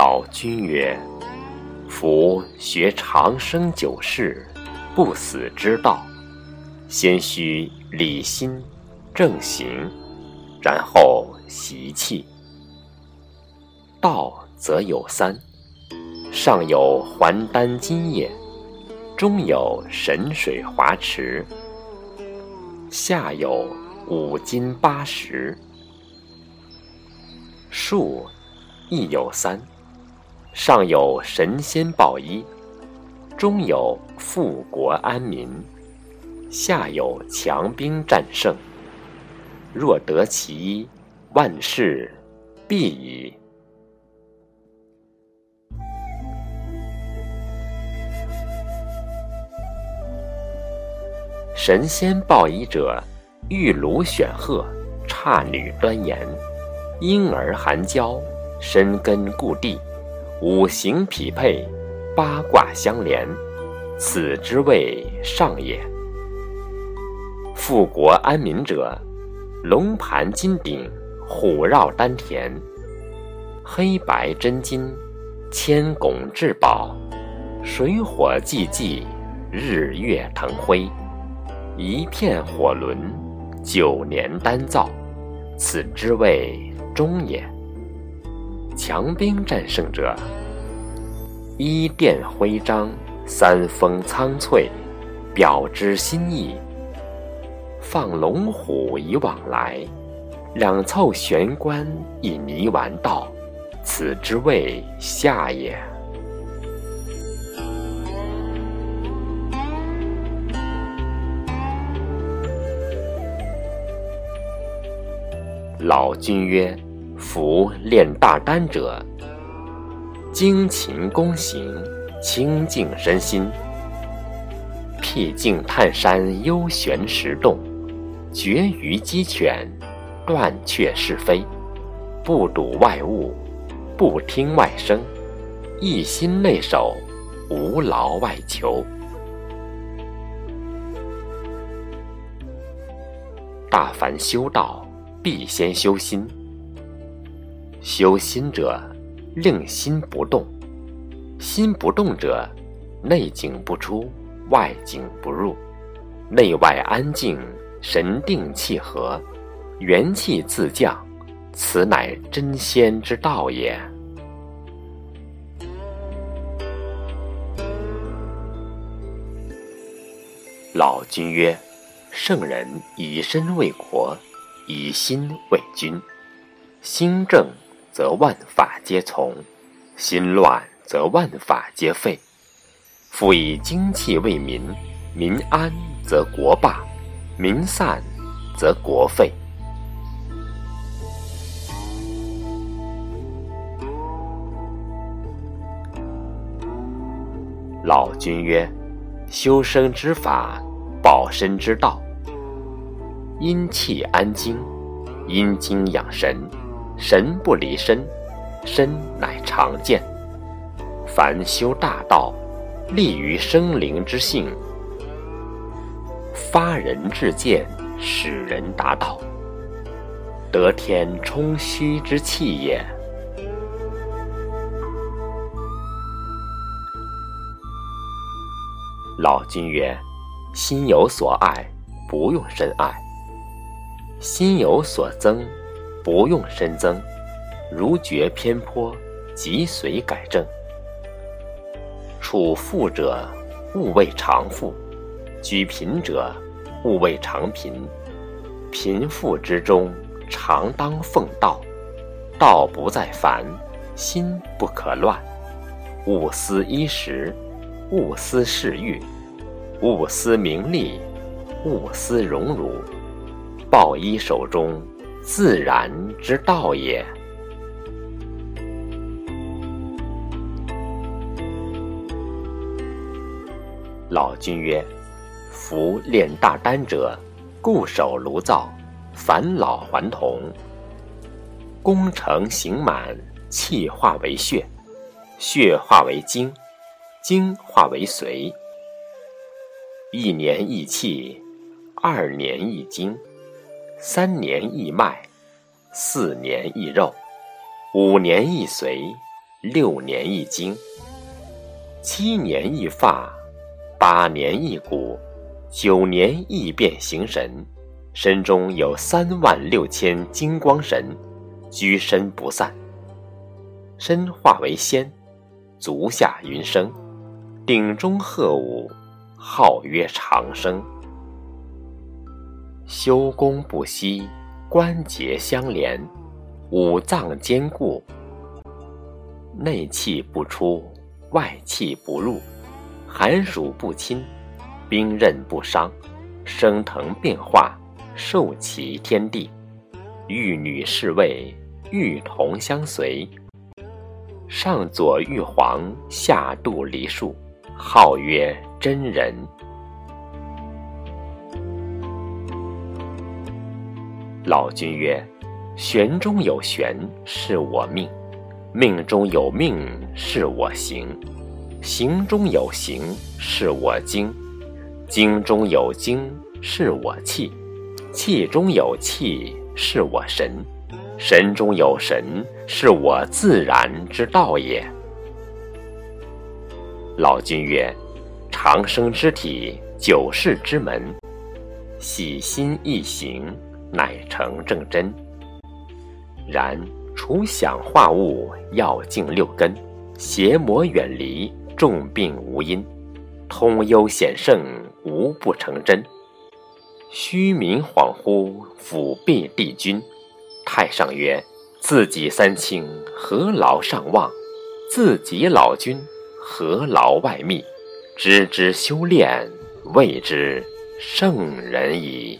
老君曰：“夫学长生久世，不死之道，先须理心正行，然后习气。道则有三：上有还丹金液，中有神水华池，下有五金八石。术亦有三。”上有神仙报衣，中有富国安民，下有强兵战胜。若得其一，万事必矣。神仙报衣者，玉炉选鹤，姹女端颜，婴儿含娇，深根固地。五行匹配，八卦相连，此之谓上也。富国安民者，龙盘金顶，虎绕丹田，黑白真金，千拱至宝，水火既济，日月腾辉，一片火轮，九年丹造，此之谓中也。强兵战胜者，一殿徽章，三峰苍翠，表之心意。放龙虎以往来，两凑玄关以迷完道，此之谓下也。老君曰。夫炼大丹者，精勤功行，清净身心，僻静探山，幽玄石洞，绝于鸡犬，断却是非，不睹外物，不听外声，一心内守，无劳外求。大凡修道，必先修心。修心者，令心不动；心不动者，内景不出，外景不入，内外安静，神定气和，元气自降，此乃真仙之道也。老君曰：“圣人以身为国，以心为君，心正。”则万法皆从，心乱则万法皆废。夫以精气为民，民安则国霸，民散则国废。老君曰：“修身之法，保身之道。阴气安精，阴精养神。”神不离身，身乃常健。凡修大道，立于生灵之性，发人至见，使人达道，得天充虚之气也。老君曰：“心有所爱，不用深爱；心有所增。”不用深增，如觉偏颇，即随改正。处富者，勿谓常富；居贫者，勿谓常贫。贫富之中，常当奉道。道不在凡，心不可乱。勿思衣食，勿思嗜欲，勿思名利，勿思荣辱。抱衣手中。自然之道也。老君曰：“夫炼大丹者，固守炉灶，返老还童，功成形满，气化为血，血化为精，精化为髓。一年一气，二年一精。”三年一脉，四年一肉，五年一髓，六年一经，七年一发，八年一骨，九年一变形神。身中有三万六千金光神，居身不散。身化为仙，足下云生，顶中鹤舞，号曰长生。修功不息，关节相连，五脏坚固，内气不出，外气不入，寒暑不侵，冰刃不伤，升腾变化。受其天地，玉女侍卫，玉童相随。上左玉皇，下度梨树，号曰真人。老君曰：“玄中有玄，是我命；命中有命，是我行；行中有行，是我精；精中有精，是我气。”气中有气，是我神；神中有神，是我自然之道也。老君曰：“长生之体，九世之门，喜心易行，乃成正真。然除想化物，要静六根，邪魔远离，众病无因，通幽显圣，无不成真。”虚名恍惚，辅弼帝君。太上曰：“自己三清，何劳上望？自己老君，何劳外密？知之修炼，谓之圣人矣。”